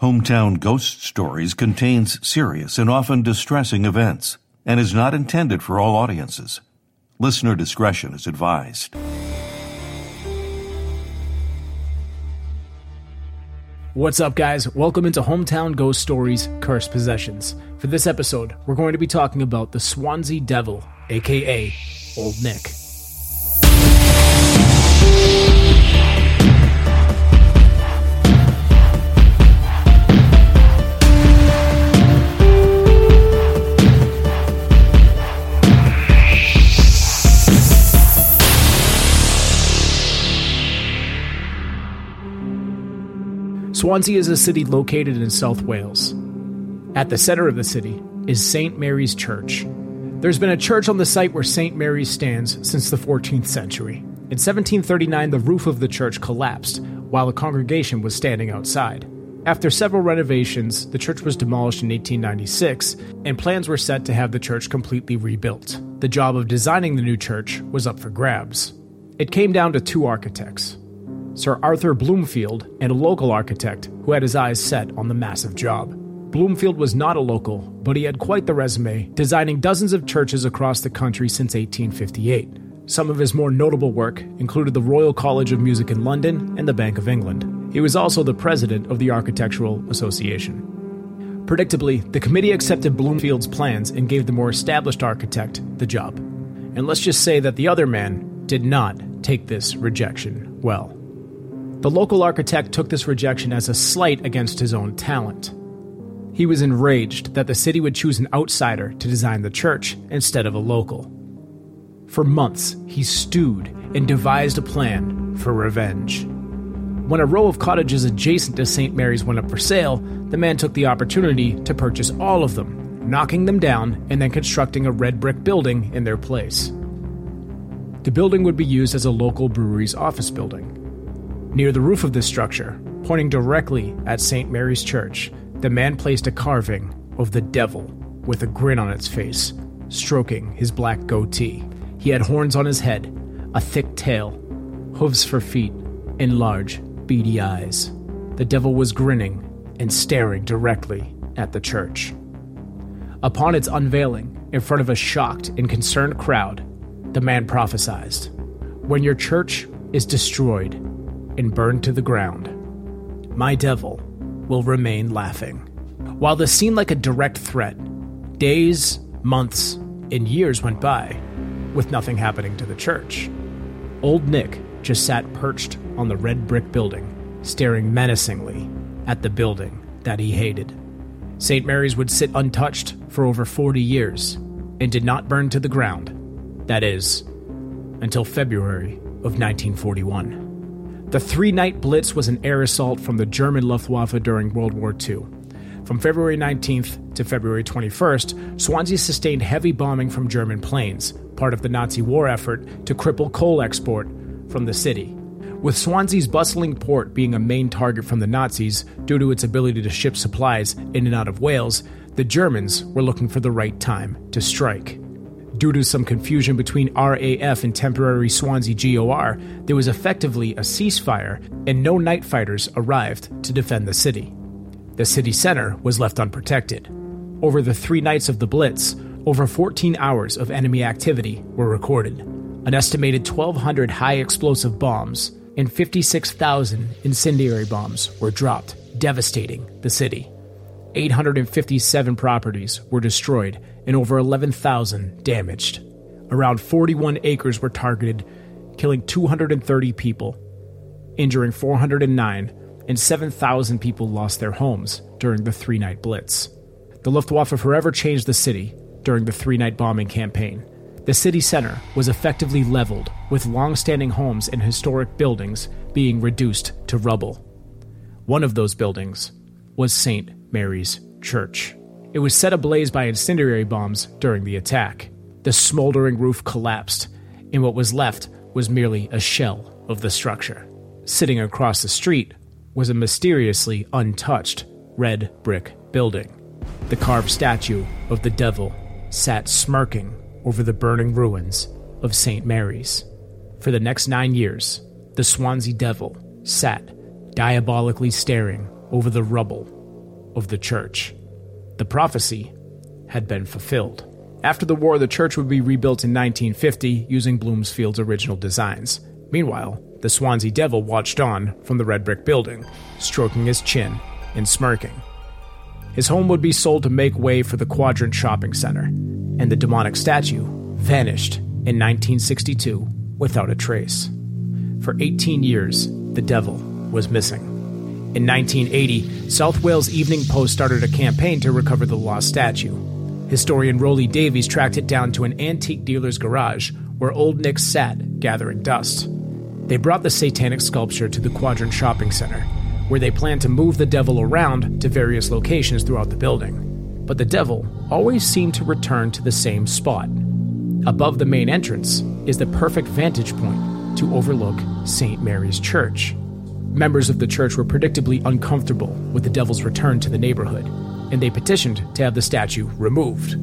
Hometown Ghost Stories contains serious and often distressing events and is not intended for all audiences. Listener discretion is advised. What's up, guys? Welcome into Hometown Ghost Stories Cursed Possessions. For this episode, we're going to be talking about the Swansea Devil, aka Old Nick. Swansea is a city located in South Wales. At the center of the city is St. Mary's Church. There's been a church on the site where St. Mary's stands since the 14th century. In 1739, the roof of the church collapsed while the congregation was standing outside. After several renovations, the church was demolished in 1896, and plans were set to have the church completely rebuilt. The job of designing the new church was up for grabs. It came down to two architects Sir Arthur Bloomfield, and a local architect who had his eyes set on the massive job. Bloomfield was not a local, but he had quite the resume, designing dozens of churches across the country since 1858. Some of his more notable work included the Royal College of Music in London and the Bank of England. He was also the president of the Architectural Association. Predictably, the committee accepted Bloomfield's plans and gave the more established architect the job. And let's just say that the other man did not take this rejection well. The local architect took this rejection as a slight against his own talent. He was enraged that the city would choose an outsider to design the church instead of a local. For months, he stewed and devised a plan for revenge. When a row of cottages adjacent to St. Mary's went up for sale, the man took the opportunity to purchase all of them, knocking them down and then constructing a red brick building in their place. The building would be used as a local brewery's office building. Near the roof of this structure, pointing directly at St. Mary's Church, the man placed a carving of the devil with a grin on its face, stroking his black goatee. He had horns on his head, a thick tail, hooves for feet, and large, beady eyes. The devil was grinning and staring directly at the church. Upon its unveiling, in front of a shocked and concerned crowd, the man prophesied When your church is destroyed, and burned to the ground. My devil will remain laughing. While this seemed like a direct threat, days, months, and years went by with nothing happening to the church. Old Nick just sat perched on the red brick building, staring menacingly at the building that he hated. St. Mary's would sit untouched for over 40 years and did not burn to the ground. That is, until February of 1941. The three night blitz was an air assault from the German Luftwaffe during World War II. From February 19th to February 21st, Swansea sustained heavy bombing from German planes, part of the Nazi war effort to cripple coal export from the city. With Swansea's bustling port being a main target from the Nazis due to its ability to ship supplies in and out of Wales, the Germans were looking for the right time to strike. Due to some confusion between RAF and temporary Swansea GOR, there was effectively a ceasefire and no night fighters arrived to defend the city. The city center was left unprotected. Over the three nights of the Blitz, over 14 hours of enemy activity were recorded. An estimated 1,200 high explosive bombs and 56,000 incendiary bombs were dropped, devastating the city. 857 properties were destroyed and over 11,000 damaged. Around 41 acres were targeted, killing 230 people, injuring 409, and 7,000 people lost their homes during the three night blitz. The Luftwaffe forever changed the city during the three night bombing campaign. The city center was effectively leveled, with long standing homes and historic buildings being reduced to rubble. One of those buildings was St. Mary's Church. It was set ablaze by incendiary bombs during the attack. The smoldering roof collapsed, and what was left was merely a shell of the structure. Sitting across the street was a mysteriously untouched red brick building. The carved statue of the devil sat smirking over the burning ruins of St. Mary's. For the next nine years, the Swansea Devil sat diabolically staring over the rubble of the church. The prophecy had been fulfilled. After the war, the church would be rebuilt in 1950 using Bloomsfield's original designs. Meanwhile, the Swansea Devil watched on from the red brick building, stroking his chin and smirking. His home would be sold to make way for the Quadrant Shopping Center, and the demonic statue vanished in 1962 without a trace. For 18 years, the devil was missing. In 1980, South Wales Evening Post started a campaign to recover the lost statue. Historian Rolly Davies tracked it down to an antique dealer's garage where Old Nick sat, gathering dust. They brought the satanic sculpture to the Quadrant Shopping Center, where they planned to move the devil around to various locations throughout the building. But the devil always seemed to return to the same spot. Above the main entrance is the perfect vantage point to overlook St. Mary's Church. Members of the church were predictably uncomfortable with the devil's return to the neighborhood, and they petitioned to have the statue removed.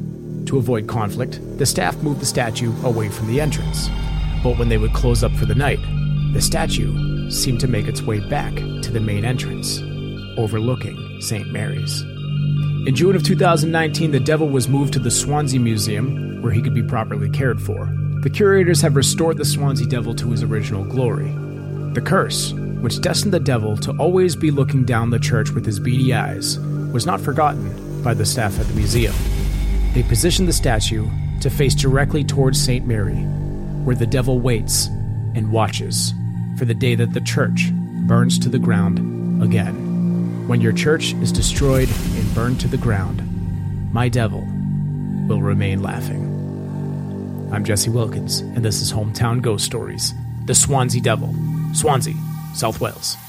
To avoid conflict, the staff moved the statue away from the entrance. But when they would close up for the night, the statue seemed to make its way back to the main entrance, overlooking St. Mary's. In June of 2019, the devil was moved to the Swansea Museum, where he could be properly cared for. The curators have restored the Swansea Devil to his original glory. The curse, which destined the devil to always be looking down the church with his beady eyes, was not forgotten by the staff at the museum. They positioned the statue to face directly towards St. Mary, where the devil waits and watches for the day that the church burns to the ground again. When your church is destroyed and burned to the ground, my devil will remain laughing. I'm Jesse Wilkins, and this is Hometown Ghost Stories The Swansea Devil, Swansea, South Wales.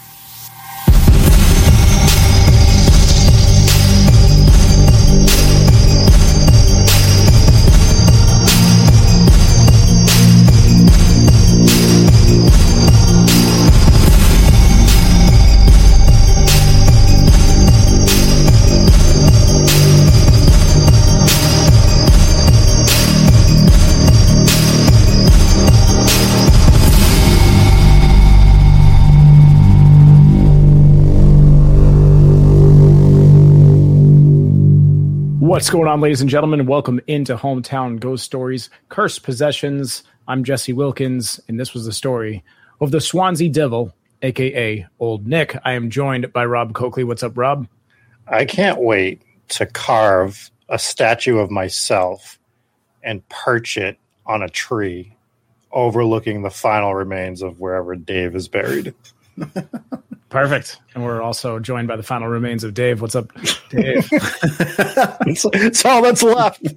What's going on, ladies and gentlemen? Welcome into Hometown Ghost Stories, Cursed Possessions. I'm Jesse Wilkins, and this was the story of the Swansea Devil, aka Old Nick. I am joined by Rob Coakley. What's up, Rob? I can't wait to carve a statue of myself and perch it on a tree overlooking the final remains of wherever Dave is buried. Perfect. And we're also joined by the final remains of Dave. What's up, Dave? it's, it's all that's left.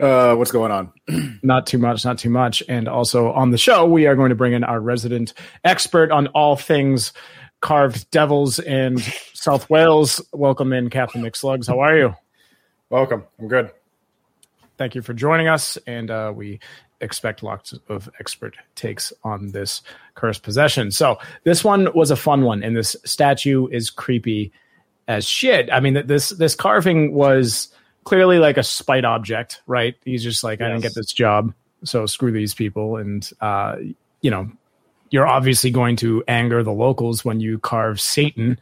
uh, what's going on? not too much, not too much. And also on the show, we are going to bring in our resident expert on all things carved devils in South Wales. Welcome in, Captain McSlugs. How are you? Welcome. I'm good. Thank you for joining us. And uh, we expect lots of expert takes on this cursed possession. So this one was a fun one, and this statue is creepy as shit. I mean, this this carving was clearly like a spite object, right? He's just like, yes. I didn't get this job, so screw these people, and uh, you know, you're obviously going to anger the locals when you carve Satan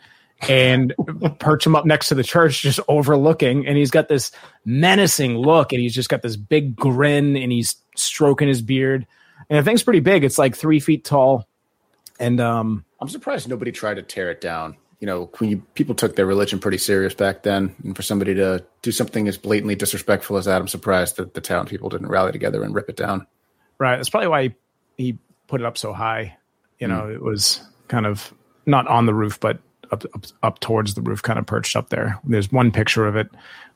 and perch him up next to the church, just overlooking. And he's got this menacing look, and he's just got this big grin, and he's stroking his beard. And the thing's pretty big. It's like three feet tall. And um, I'm surprised nobody tried to tear it down. You know, you, people took their religion pretty serious back then, and for somebody to do something as blatantly disrespectful as that, I'm surprised that the town people didn't rally together and rip it down. Right. That's probably why he, he put it up so high. You know, mm. it was kind of not on the roof, but up, up, up towards the roof, kind of perched up there. There's one picture of it,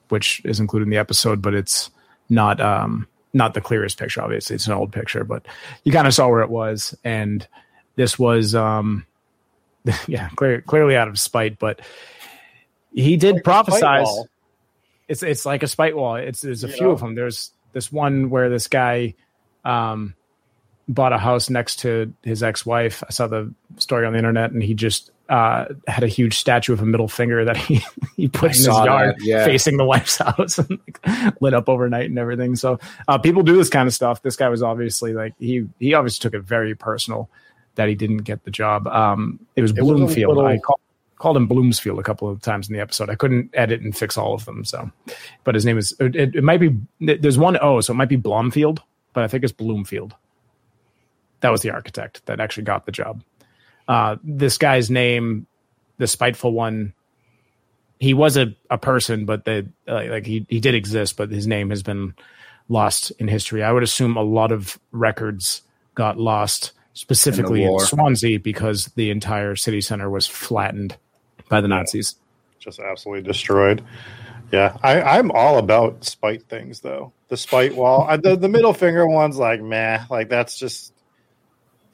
which is included in the episode, but it's not um, not the clearest picture. Obviously, it's an old picture, but you kind of saw where it was, and this was um, yeah, clear, clearly out of spite, but he did like prophesize. It's it's like a spite wall. It's there's a you few know. of them. There's this one where this guy um, bought a house next to his ex-wife. I saw the story on the internet, and he just uh, had a huge statue of a middle finger that he he put I in his yard, yeah. facing the wife's house, and like, lit up overnight and everything. So uh, people do this kind of stuff. This guy was obviously like he he obviously took it very personal. that he didn't get the job. Um, it was It was Bloomfield. little- I call, called him Bloomsfield a couple of times in the episode. I couldn't edit and fix all of them. So, but his name is, it, it, it might be, there's one O, so it might be Blomfield, but I think it's Bloomfield. That was the architect that actually got the job. Uh, this guy's name, the spiteful one, he was a, a person, but the uh, like he he did exist, but his name has been lost in history. I would assume a lot of records got lost, specifically in, war. Swansea, because the entire city center was flattened by the Nazis. just absolutely destroyed. Yeah, I, I'm all about spite things though. The spite wall, I, the the middle finger one's like meh, like that's just,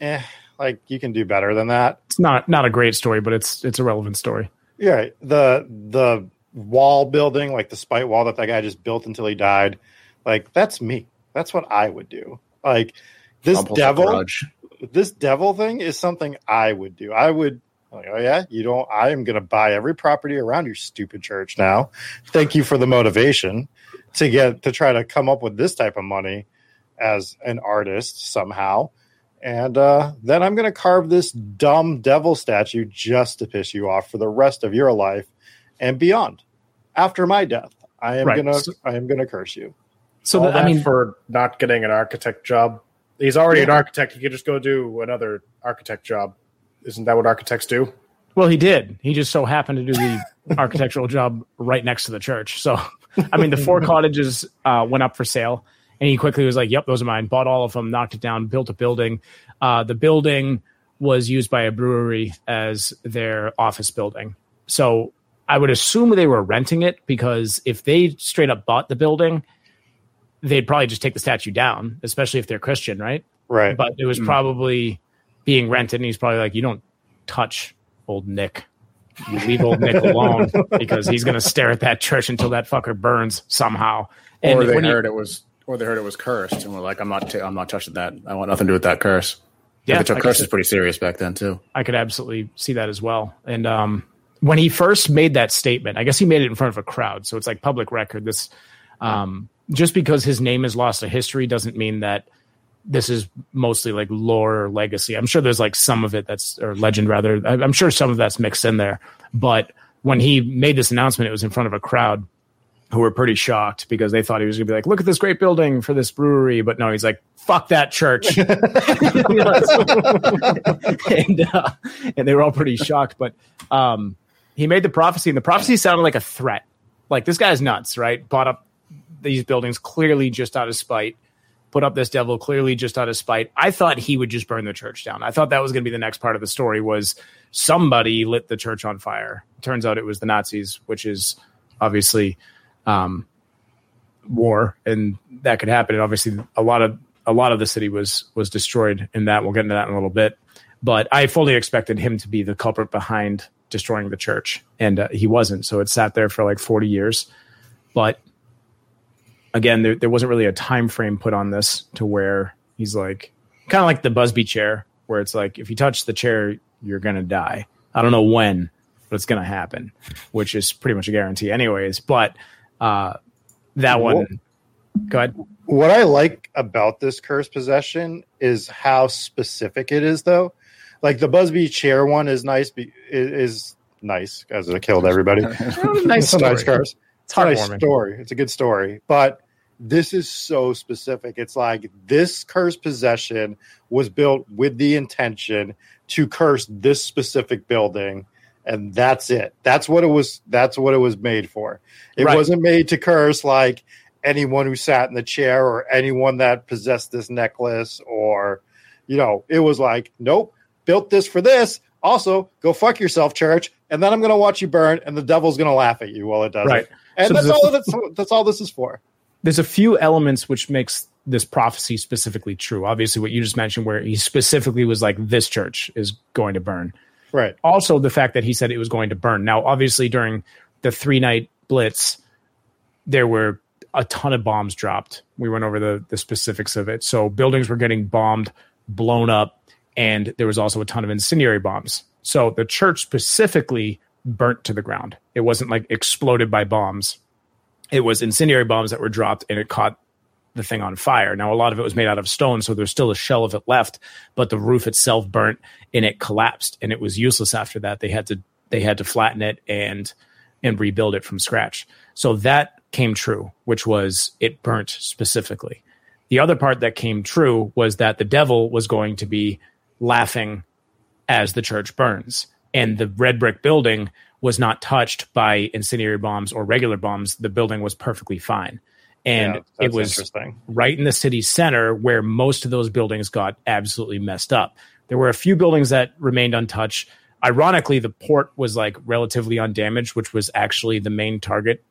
eh, like you can do better than that. It's not not a great story, but it's it's a relevant story. Yeah, the the wall building, like the spite wall that that guy just built until he died, like that's me. That's what I would do. Like this Compulsive devil, grudge. this devil thing is something I would do. I would like, oh yeah, you don't I am gonna buy every property around your stupid church now. Thank you for the motivation to get to try to come up with this type of money as an artist somehow. And uh, then I'm gonna carve this dumb devil statue just to piss you off for the rest of your life and beyond. After my death, I am Right. gonna So- I am gonna curse you. So All the, I mean, for not getting an architect job. He's already an architect. He could just go do another architect job. Isn't that what architects do? Well, he did. He just so happened to do the architectural job right next to the church. So, I mean, the four cottages uh, went up for sale, and he quickly was like, "Yep, those are mine." Bought all of them, knocked it down, built a building. Uh, the building was used by a brewery as their office building. So, I would assume they were renting it because if they straight up bought the building, they'd probably just take the statue down, especially if they're Christian, right? Right. but it was probably being rented and he's probably like you don't touch old nick you leave old nick alone because he's going to stare at that church until that fucker burns somehow and or they when you- heard it was, or they heard it was cursed, and were like, "I'm not, ta- I'm not touching that. I want nothing to do with that curse." yeah, the curse is pretty serious back then too. I could absolutely see that as well and um when he first made that statement i guess he made it in front of a crowd so it's like public record this um just because his name is lost to history doesn't mean that this is mostly like lore or legacy. I'm sure there's like some of it that's or legend rather. I'm sure some of that's mixed in there. But when he made this announcement, it was in front of a crowd who were pretty shocked because they thought he was going to be like, "Look at this great building for this brewery," but no, he's like, "Fuck that church," and uh, and they were all pretty shocked. But um, he made the prophecy, and the prophecy sounded like a threat. Like this guy's nuts, right? Bought up these buildings clearly just out of spite put up this devil clearly just out of spite. I thought he would just burn the church down. I thought that was going to be the next part of the story was somebody lit the church on fire. Turns out it was the Nazis, which is obviously um, war, and that could happen. And obviously, a lot of a lot of the city was was destroyed in that. We'll get into that in a little bit. But I fully expected him to be the culprit behind destroying the church, and uh, he wasn't. So it sat there for like forty years. But again, there, there wasn't really a time frame put on this to where he's like kind of like the Busby chair, where it's like if you touch the chair, you're gonna die. I don't know when, but it's gonna happen, which is pretty much a guarantee, anyways. But uh, that one, go ahead. what I like about this curse possession is how specific it is, though. Like the Busby chair one is nice. Be, is, is nice as it killed everybody. nice it's a nice story. curse. It's It's a nice story. It's a good story, but this is so specific. It's like this curse possession was built with the intention to curse this specific building, and that's it. That's what it was. That's what it was made for. It Right. wasn't made to curse like anyone who sat in the chair or anyone that possessed this necklace or you know it was like nope built this for this also go fuck yourself church and then i'm gonna watch you burn and the devil's gonna laugh at you while it does Right. it and So that's a- all that's that's all this is for there's a few elements which makes this prophecy specifically true. Obviously, what you just mentioned, where he specifically was like, "This church is going to burn." Right Also, the fact that he said it was going to burn. Now, obviously, during the three night blitz, there were a ton of bombs dropped. We went over the the specifics of it. So buildings were getting bombed, blown up, and there was also a ton of incendiary bombs. So the church specifically burnt to the ground. It wasn't like exploded by bombs. It was incendiary bombs that were dropped and it caught the thing on fire. Now, a lot of it was made out of stone, so there's still a shell of it left, but the roof itself burnt and it collapsed, and it was useless after that. They had to they had to flatten it and and rebuild it from scratch. So that came true, which was it burnt specifically. The other part that came true was that the devil was going to be laughing as the church burns, and the red brick building was not touched by incendiary bombs or regular bombs. The building was perfectly fine and Yeah, it was interesting. right in the city center where most of those buildings got absolutely messed up. There were a few buildings that remained untouched. Ironically, the port was like relatively undamaged, which was actually the main target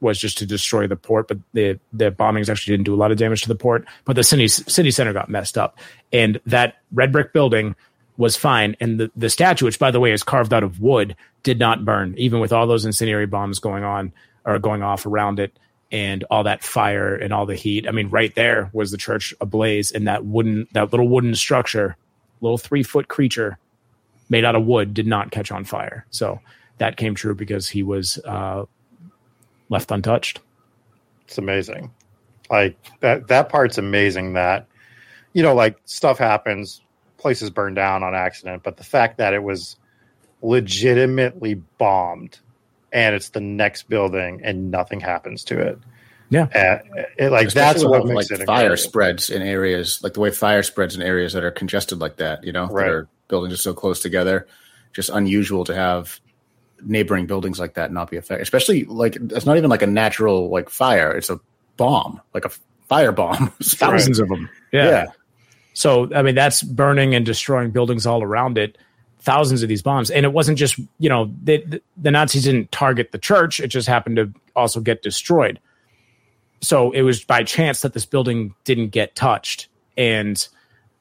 was just to destroy the port, but the the bombings actually didn't do a lot of damage to the port. But the city city center got messed up, and that red brick building was fine. And the the statue, which by the way is carved out of wood, did not burn, even with all those incendiary bombs going on or going off around it and all that fire and all the heat. I mean, right there was the church ablaze, and that wooden, that little wooden structure, little three foot creature made out of wood, did not catch on fire. So that came true because he was uh, left untouched. It's amazing. Like that that part's amazing that you know, like stuff happens, places burn down on accident, but the fact that it was legitimately bombed and it's the next building and nothing happens to it. Yeah. Uh, it, like that's what with, makes like it fire incredible. spreads in areas like the way fire spreads in areas that are congested like that. You know, Right. that are buildings are so close together. Just unusual to have neighboring buildings like that not be affected. Especially like it's not even like a natural like fire; it's a bomb, like a fire bomb. So- Thousands of them. Yeah. Yeah. So, I mean, that's burning and destroying buildings all around it. Thousands of these bombs. And it wasn't just, you know, the, Nazis didn't target the church. It just happened to also get destroyed. So it was by chance that this building didn't get touched. And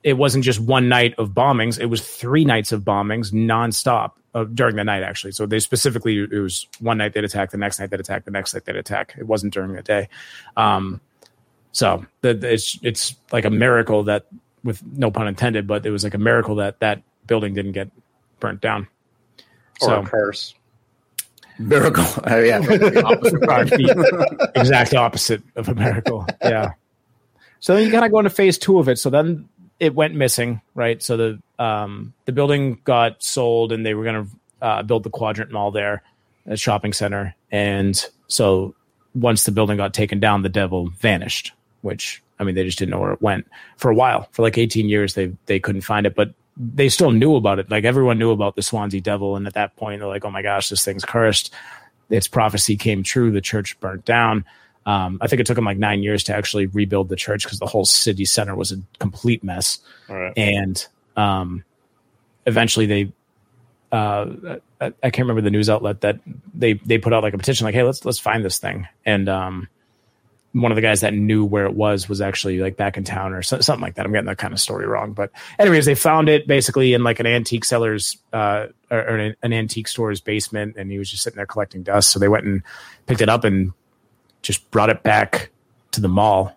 it wasn't just one night of bombings, it was three nights of bombings nonstop uh, during the night, actually. So they specifically, it was one night they'd attack, the next night they'd attack, the next night they'd attack. It wasn't during the day. Um, so the, the- it's it's like a miracle that, with no pun intended, but it was like a miracle that that building didn't get burnt down. or So a curse. Miracle. Uh, yeah. the opposite. exact opposite of a miracle. Yeah. So then you kind of go into phase two of it. So then it went missing, right? So the um, the building got sold, and they were going to uh, build the Quadrant Mall there, a shopping center. And so once the building got taken down, the devil vanished. Which I mean, they just didn't know where it went for a while. For like 18 years, they they couldn't find it, but they still knew about it. Like everyone knew about the Swansea Devil, and at that point, they're like, "Oh my gosh, this thing's cursed." Its prophecy came true. The church burnt down. Um, I think it took them like nine years to actually rebuild the church because the whole city center was a complete mess. Right. And um, eventually, they uh, I, I can't remember the news outlet that they they put out like a petition like, "Hey, let's let's find this thing." And um, one of the guys that knew where it was was actually like back in town or so, something like that. I'm getting that kind of story wrong, but anyways, they found it basically in like an antique seller's uh, or, or an, an antique store's basement, and he was just sitting there collecting dust. So they went and picked it up and just brought it back to the mall,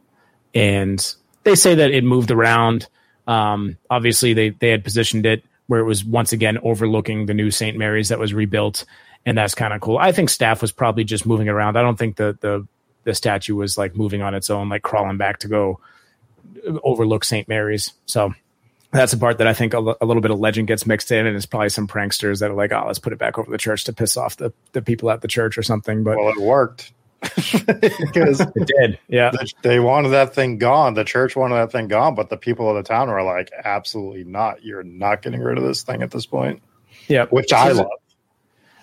and they say that it moved around. Um, obviously, they they had positioned it where it was once again overlooking the new St. Mary's that was rebuilt, and that's kind of cool. I think staff was probably just moving around. I don't think the the the statue was like moving on its own, like crawling back to go overlook St. Mary's. So that's the part that I think a, l- a little bit of legend gets mixed in, and it's probably some pranksters that are like, "Oh, let's put it back over the church to piss off the, the people at the church or something." But Well, it worked because it did, yeah, they wanted that thing gone. The church wanted that thing gone, but the people of the town were like, "Absolutely not! You're not getting rid of this thing at this point." yeah. Which I love.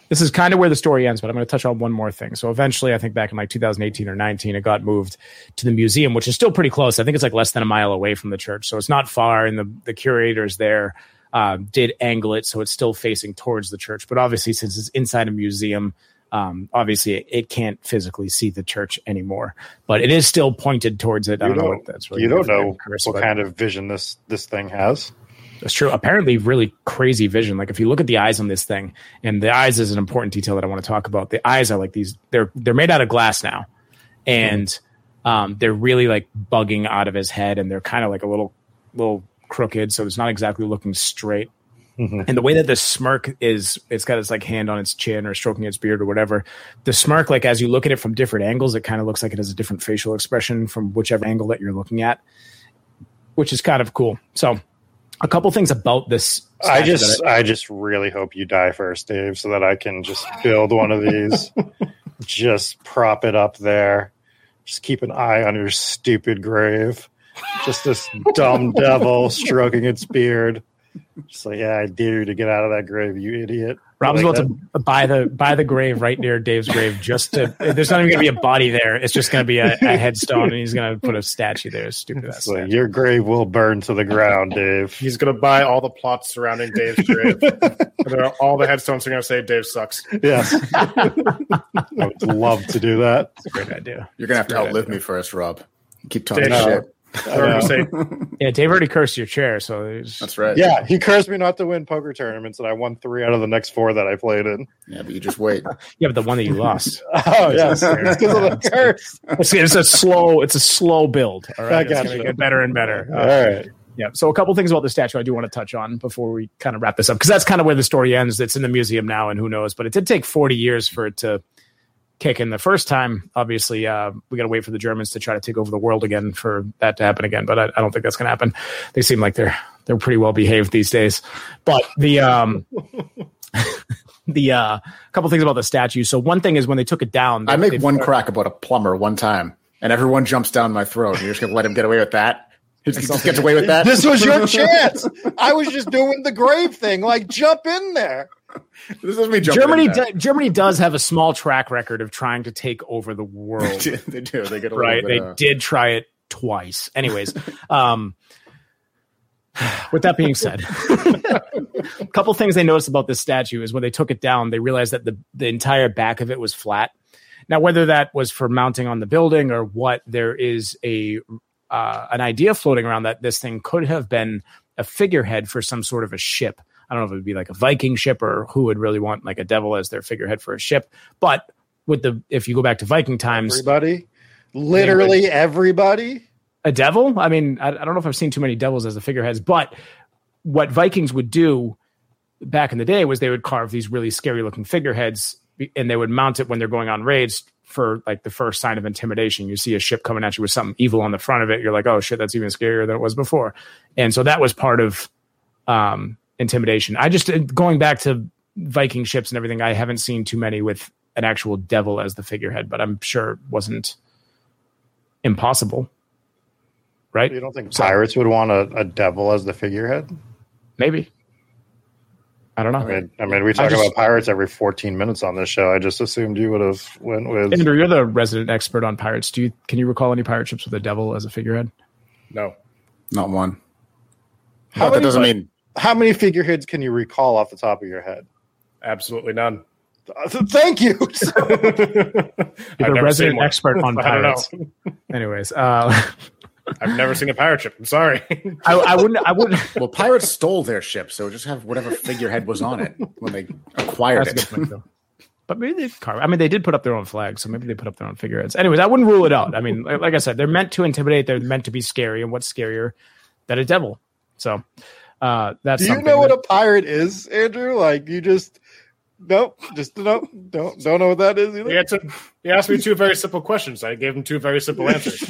This is kind of where the story ends, but I'm going to touch on one more thing. So eventually, I think back in like 2018 or 19, it got moved to the museum, which is still pretty close. I think it's like less than a mile away from the church, so it's not far. And the the curators there uh, did angle it so it's still facing towards the church. But obviously, since it's inside a museum, um, obviously it, it can't physically see the church anymore. But it is still pointed towards it. I don't know don't- what that's. really You don't know what kind of vision this this thing has. That's true. Apparently, really crazy vision. Like if you look at the eyes on this thing, and the eyes is an important detail that I want to talk about. The eyes are like these. They're they're made out of glass now, and um, they're really like bugging out of his head, and they're kind of like a little little crooked. So it's not exactly looking straight. And the way that the smirk is, it's got its like hand on its chin or stroking its beard or whatever. The smirk, like as you look at it from different angles, it kind of looks like it has a different facial expression from whichever angle that you're looking at, which is kind of cool. So, a couple things about this. I just, that I just really hope you die first, Dave, so that I can just build one of these, just prop it up there, just keep an eye on your stupid grave. Just this dumb devil stroking its beard. Just like, yeah, I dare you to get out of that grave, you idiot. Rob's Like about to buy the buy the grave right near Dave's grave just to. There's not even going to be a body there. It's just going to be a, a headstone, and he's going to put a statue there. Stupid ass. It's like, your grave will burn to the ground, Dave. He's gonna buy all the plots surrounding Dave's grave. And all the headstones are gonna say Dave sucks. Yes. I would love to do that. It's a Great idea. You're gonna have to outlive idea. me first, Rob. Keep talking No. shit. They're gonna say Yeah, Dave already cursed your chair, so there's, That's right. Yeah, he cursed me not to win poker tournaments, and I won three out of the next four that I played in. Yeah, but you just wait. yeah, but the one that you lost. Oh, yes. It's because of the curse. It's, it's a slow. It's a slow build. All I right, it's going to get better and better. All Uh, right. Yeah. So a couple things about the statue I do want to touch on before we kind of wrap this up because that's kind of where the story ends. It's in the museum now, and who knows? But it did take 40 years for it to kick in the first time. Obviously, uh, we got to wait for the Germans to try to take over the world again for that to happen again. But I, I don't think that's going to happen. They seem like they're they're pretty well behaved these days. But the um. The uh, couple things about the statue. So one thing is when they took it down, they, I make one crack about a plumber one time, and everyone jumps down my throat. And You're just gonna let him get away with that? He just gets away with that? This was your chance. I was just doing the grave thing. Like, jump in there. This is me. Germany, in there. do, Germany does have a small track record of trying to take over the world. they do. They get a right? little They bit. uh, they did try it twice. Anyways, um, with that being said, a couple things they noticed about this statue is when they took it down, they realized that the the entire back of it was flat. Now, whether that was for mounting on the building or what, there is a uh, an idea floating around that this thing could have been a figurehead for some sort of a ship. I don't know if it would be like a Viking ship or who would really want like a devil as their figurehead for a ship. But with the if you go back to Viking times, Everybody. Literally everybody. a devil. I mean, I, I don't know if I've seen too many devils as the figureheads, but what Vikings would do back in the day was they would carve these really scary looking figureheads and they would mount it when they're going on raids for like the first sign of intimidation. You see a ship coming at you with something evil on the front of it. You're like, oh shit, that's even scarier than it was before. And so that was part of um, intimidation. I just, going back to Viking ships and everything, I haven't seen too many with an actual devil as the figurehead, but I'm sure it wasn't impossible. Right? You don't think pirates would want a, a devil as the figurehead? Maybe. I don't know. I mean, I mean, we talk just- about pirates every 14 minutes on this show. I just assumed you would have went with. Andrew, you're the resident expert on pirates. Do you can you recall any pirate ships with a devil as a figurehead? no. Not one. How But that many- doesn't mean How many figureheads can you recall off the top of your head? Absolutely none. Thank you. You're I've the resident expert on I don't know. pirates. Anyways, uh, I've never seen a pirate ship. I'm sorry. I, I wouldn't. I wouldn't. well, pirates stole their ship, so just have whatever figurehead was on it when they acquired That's it. good point. But maybe they carve. I mean, they did put up their own flag, so maybe they put up their own figureheads. Anyways, I wouldn't rule it out. I mean, like, like I said, they're meant to intimidate. They're meant to be scary, and what's scarier than a devil? So uh, that's. Do you something know what a pirate is, Andrew? Like you just nope, just nope, don't don't know what that is either. He, had to, he asked me two very simple questions. I gave him two very simple answers.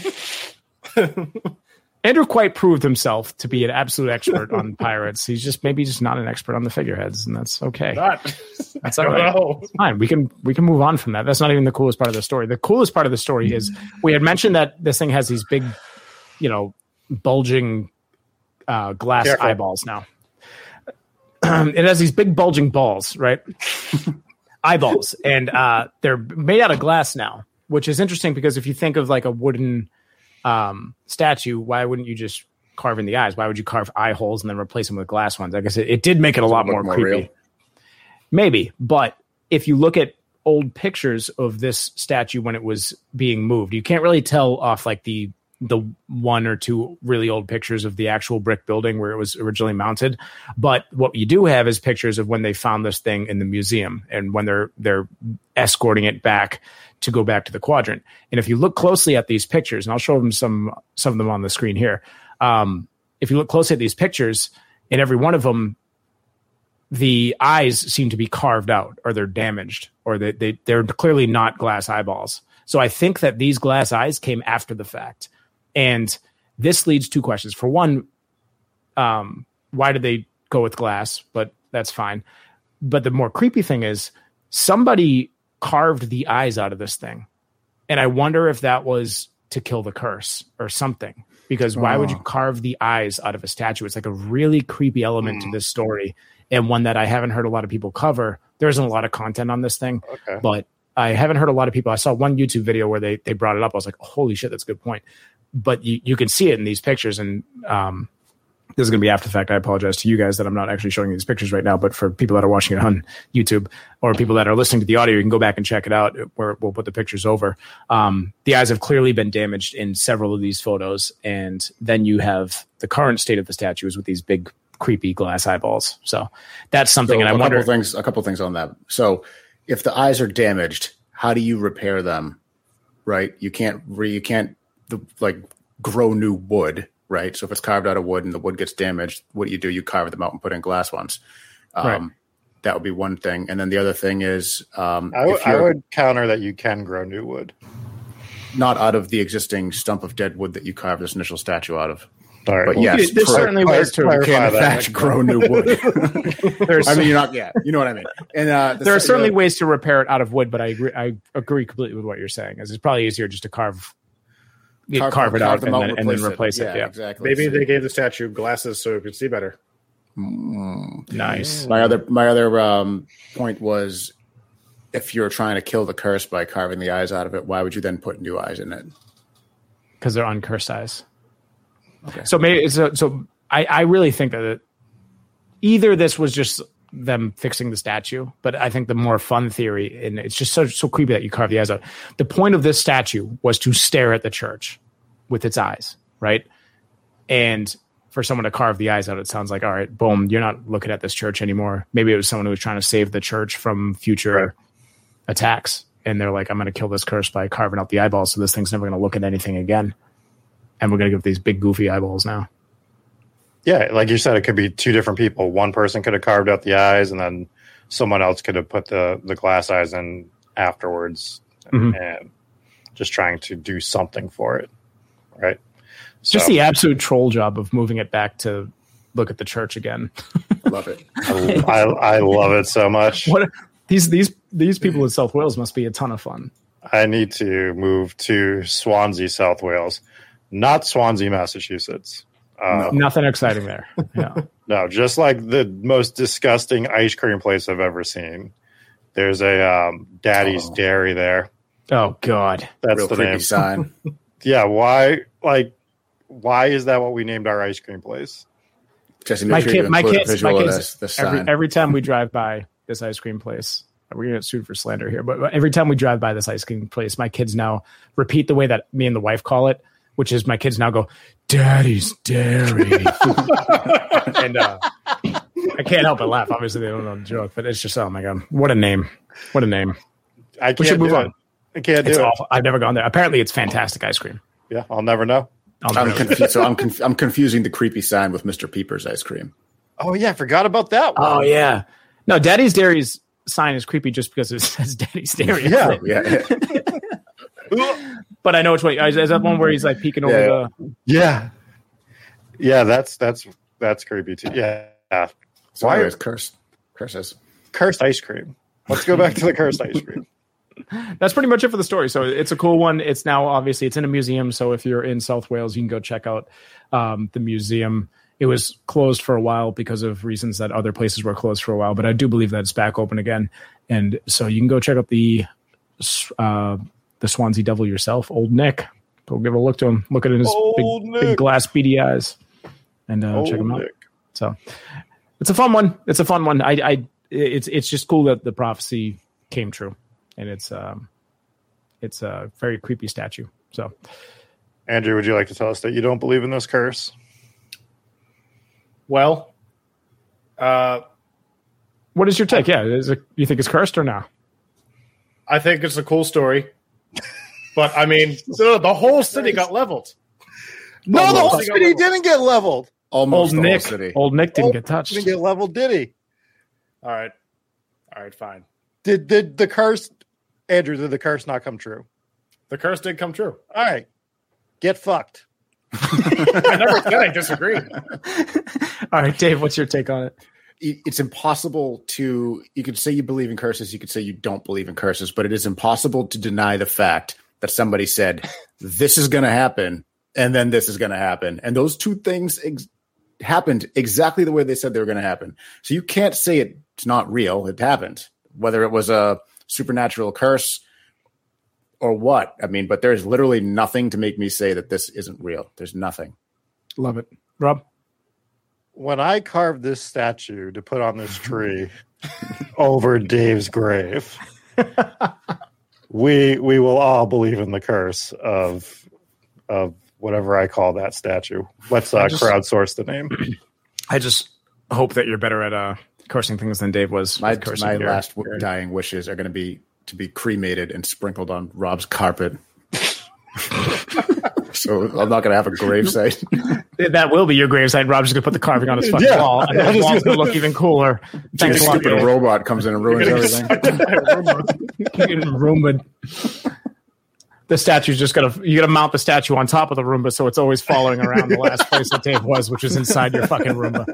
Andrew quite proved himself to be an absolute expert on pirates. He's just maybe just not an expert on the figureheads, and that's okay. Not. That's all right. know. Fine, we can we can move on from that. That's not even the coolest part of the story. The coolest part of the story is we had mentioned that this thing has these big, you know, bulging uh, glass Careful. eyeballs now. it has these big bulging balls, right? eyeballs, and uh, they're made out of glass now, which is interesting because if you think of like a wooden um, statue, why wouldn't you just carve in the eyes? Why would you carve eye holes and then replace them with glass ones? I guess it, it did make it a lot more, more creepy. real? Maybe, but if you look at old pictures of this statue when it was being moved, you can't really tell off like the the one or two really old pictures of the actual brick building where it was originally mounted. But what you do have is pictures of when they found this thing in the museum and when they're they're escorting it back to go back to the quadrant. And if you look closely at these pictures, and I'll show them some some of them on the screen here. Um, if you look closely at these pictures, in every one of them, the eyes seem to be carved out or they're damaged or they, they they're clearly not glass eyeballs. So I think that these glass eyes came after the fact. And this leads to questions. For one, um, why did they go with glass? But that's fine. But the more creepy thing is somebody carved the eyes out of this thing. And I wonder if that was to kill the curse or something. Because why would you Oh. carve the eyes out of a statue? It's like a really creepy element to Mm. this story and one that I haven't heard a lot of people cover. There isn't a lot of content on this thing, Okay. but I haven't heard a lot of people. I saw one YouTube video where they they brought it up. I was like, holy shit, that's a good point. But you, you can see it in these pictures, and um, this is going to be after the fact. I apologize to you guys that I'm not actually showing you these pictures right now. But for people that are watching it on YouTube or people that are listening to the audio, you can go back and check it out. Where we'll put the pictures over. Um, the eyes have clearly been damaged in several of these photos, and then you have the current state of the statues with these big creepy glass eyeballs. So that's something, So and I wonder. things. A couple things on that. So, if the eyes are damaged, how do you repair them? Right, you can't re, you can't the, like grow new wood. Right, so if it's carved out of wood and the wood gets damaged, what do you do? You carve them out and put in glass ones. Um, Right. That would be one thing, and then the other thing is um, I, w- if I would counter that you can grow new wood. not out of the existing stump of dead wood that you carved this initial statue out of. All right. But well, yes, There's for- certainly ways to You can't in fact that. grow new wood. there's I mean, you're not. Yeah, you know what I mean. And uh, the there are se- certainly the- ways to repair it out of wood, but I agree. I agree completely with what you're saying. As it's probably easier just to carve, you carve, carve it carve out them and, out then, and then replace it. Yeah, exactly. Maybe So- they gave the statue glasses so it could see better. nice. My other my other um, point was, if you're trying to kill the curse by carving the eyes out of it, why would you then put new eyes in it? because they're uncursed eyes. Okay. So maybe so. So I, I really think that it, either this was just them fixing the statue, but I think the more fun theory, and it's just so so creepy that you carve the eyes out. The point of this statue was to stare at the church with its eyes, right? And for someone to carve the eyes out, it sounds like all right, boom, you're not looking at this church anymore. Maybe it was someone who was trying to save the church from future attacks, and they're like, I'm going to kill this curse by carving out the eyeballs, so this thing's never going to look at anything again and we're gonna give these big goofy eyeballs now. Yeah, like you said, it could be two different people. One person could have carved out the eyes, and then someone else could have put the the glass eyes in afterwards, Mhm. and just trying to do something for it, right? It's just the absolute troll job of moving it back to look at the church again. Love it. I, I, I love it so much. What these these these people in South Wales must be a ton of fun. I need to move to Swansea, South Wales, not Swansea, Massachusetts. Uh, Nothing exciting there. Yeah. No, just like the most disgusting ice cream place I've ever seen. There's a um, Daddy's Oh. Dairy there. Oh God. That's Real the creepy name. sign. Yeah, why? Like, why is that what we named our ice cream place? Jesse, My sure kid, my kids, my kids. this, this every every time we drive by this ice cream place, we're gonna get sued for slander here. But every time we drive by this ice cream place, my kids now repeat the way that me and the wife call it, which is my kids now go, "Daddy's Dairy," and uh, I can't help but laugh. Obviously, they don't know the joke, but it's just oh my god, what a name! What a name! I can't We should move on. it. I can't do It's it. awful. I've never gone there. Apparently, it's fantastic ice cream. Yeah, I'll never know. I'll I'm never- confused. So I'm conf- I'm confusing the creepy sign with Mr. Peeper's ice cream. Oh yeah, I forgot about that one. oh yeah, no, Daddy's Dairy's sign is creepy just because it says Daddy's Dairy. Yeah. Yeah, but I know which one. Is, is that one where he's like peeking over the? yeah, yeah. That's that's that's creepy too. Yeah, yeah. so Why- anyways, curse, curses. cursed ice cream. Let's go back to the cursed ice cream. That's pretty much it for the story. So it's a cool one. It's now obviously it's in a museum. So if you're in South Wales, you can go check out um, the museum. It was closed for a while because of reasons that other places were closed for a while, but I do believe that it's back open again. And so you can go check out the uh, the Swansea Devil yourself, Old Nick. Go give a look to him. Look at his big, big glass beady eyes, and uh, check him out. Nick. So it's a fun one. It's a fun one. I, I, it's it's just cool that the prophecy came true, and it's um, it's a very creepy statue. So Andrew, would you like to tell us that you don't believe in this curse? Well, uh, what is your take? Yeah, is it, you think it's cursed or no? I think it's a cool story. But I mean, the, the whole city got leveled. No, the whole city didn't get leveled. Almost Old the whole Nick, city. old Nick didn't Oh, get touched. Didn't get leveled, did he? All right. All right, fine. Did did the curse, Andrew? Did the curse not come true? The curse did come true. All right, get fucked. I never said I disagreed. All right, Dave, what's your take on it? it- it's impossible to you could say you believe in curses you could say you don't believe in curses but it is impossible to deny the fact that somebody said this is going to happen and then this is going to happen. And those two things ex- happened exactly the way they said they were going to happen. So you can't say it's not real it happened. Whether it was a supernatural curse or what i mean but there's literally nothing to make me say that this isn't real. There's nothing. Love it, Rob. When I carved this statue to put on this tree over Dave's grave, we we will all believe in the curse of of whatever I call that statue. Let's uh, just- crowdsource the name. I just hope that you're better at uh, cursing things than Dave was. My my your- last w- dying wishes are going to be to be cremated and sprinkled on Rob's carpet. so I'm not going to have a gravesite. That will be your gravesite. Rob's just gonna put the carving on his fucking Yeah. wall, and I the was wall's gonna- gonna look even cooler. a Thanks a lot, stupid Dave. robot comes in and ruins everything. Roomba. The statue's just gonna you gotta mount the statue on top of the Roomba so it's always following around the last place that Dave was, which is inside your fucking Roomba.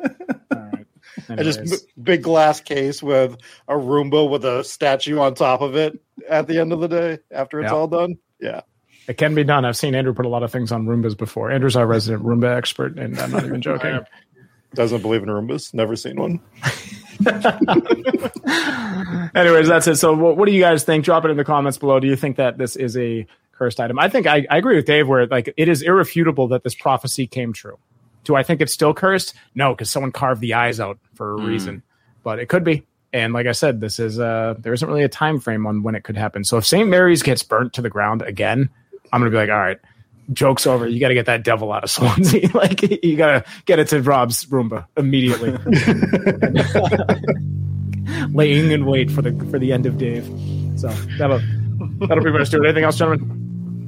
All right. I just b- big glass case with a Roomba with a statue on top of it at the end of the day after it's Yeah. all done. Yeah. It can be done. I've seen Andrew put a lot of things on Roombas before. Andrew's our resident Roomba expert, and I'm not even joking. Doesn't believe in Roombas. Never seen one. Anyways, that's it. So, what, what do you guys think? Drop it in the comments below. Do you think that this is a cursed item? I think I, I agree with Dave, where like it is irrefutable that this prophecy came true. Do I think it's still cursed? No, because someone carved the eyes out for a reason. But it could be. And like I said, this is uh there isn't really a time frame on when it could happen. So if St. Mary's gets burnt to the ground again, I'm gonna be like, all right, joke's over. You got to get that devil out of Swansea. like you got to get it to Rob's Roomba immediately. Laying in wait for the for the end of Dave. So that'll that'll pretty much do it. Anything else, gentlemen?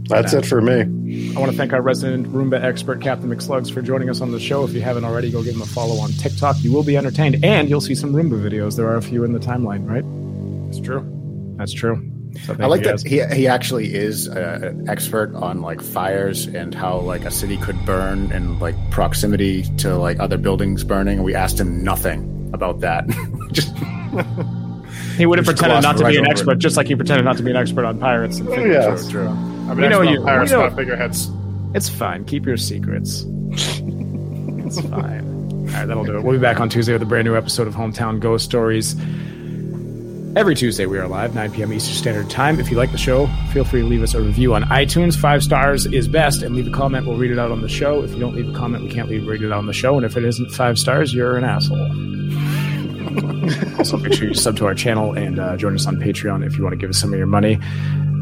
That's it for me. I want to thank our resident Roomba expert, Captain McSlugs, for joining us on the show. If you haven't already, go give him a follow on TikTok. You will be entertained, and you'll see some Roomba videos. There are a few in the timeline, right? It's true. That's true. So thank I like you that guys. he he actually is uh, an expert on like fires and how like a city could burn and like proximity to like other buildings burning. We asked him nothing about that. Just He would have pretended not to right be an expert, it. just like he pretended not to be an expert on pirates. And figures. yeah. so true. I'm We an know you- Pirates, we know- not figureheads. It's fine. Keep your secrets. it's fine. All right, that'll do it. We'll be back on Tuesday with a brand new episode of Hometown Ghost Stories. Every Tuesday we are live, 9 p.m. Eastern Standard Time. If you like the show, feel free to leave us a review on iTunes. Five stars is best, and leave a comment. We'll read it out on the show. If you don't leave a comment, we can't leave read it out on the show. And if it isn't five stars, you're an asshole. also, make sure you sub to our channel and uh, join us on Patreon if you want to give us some of your money.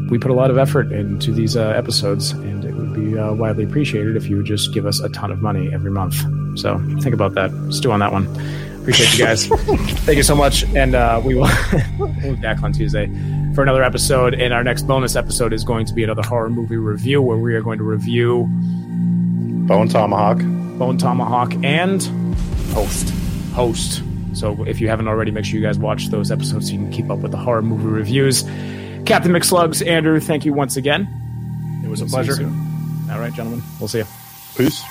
We put a lot of effort into these uh, episodes, and it would be uh, widely appreciated if you would just give us a ton of money every month. So think about that. Stew on that one. Appreciate you guys. Thank you so much, and uh, we will we'll be back on Tuesday for another episode. And our next bonus episode is going to be another horror movie review, where we are going to review Bone Tomahawk. Bone Tomahawk and Host. Host. So if you haven't already, make sure you guys watch those episodes so you can keep up with the horror movie reviews. Captain McSlugs, Andrew, thank you once again. It was a pleasure. All right, gentlemen. We'll see you. Peace.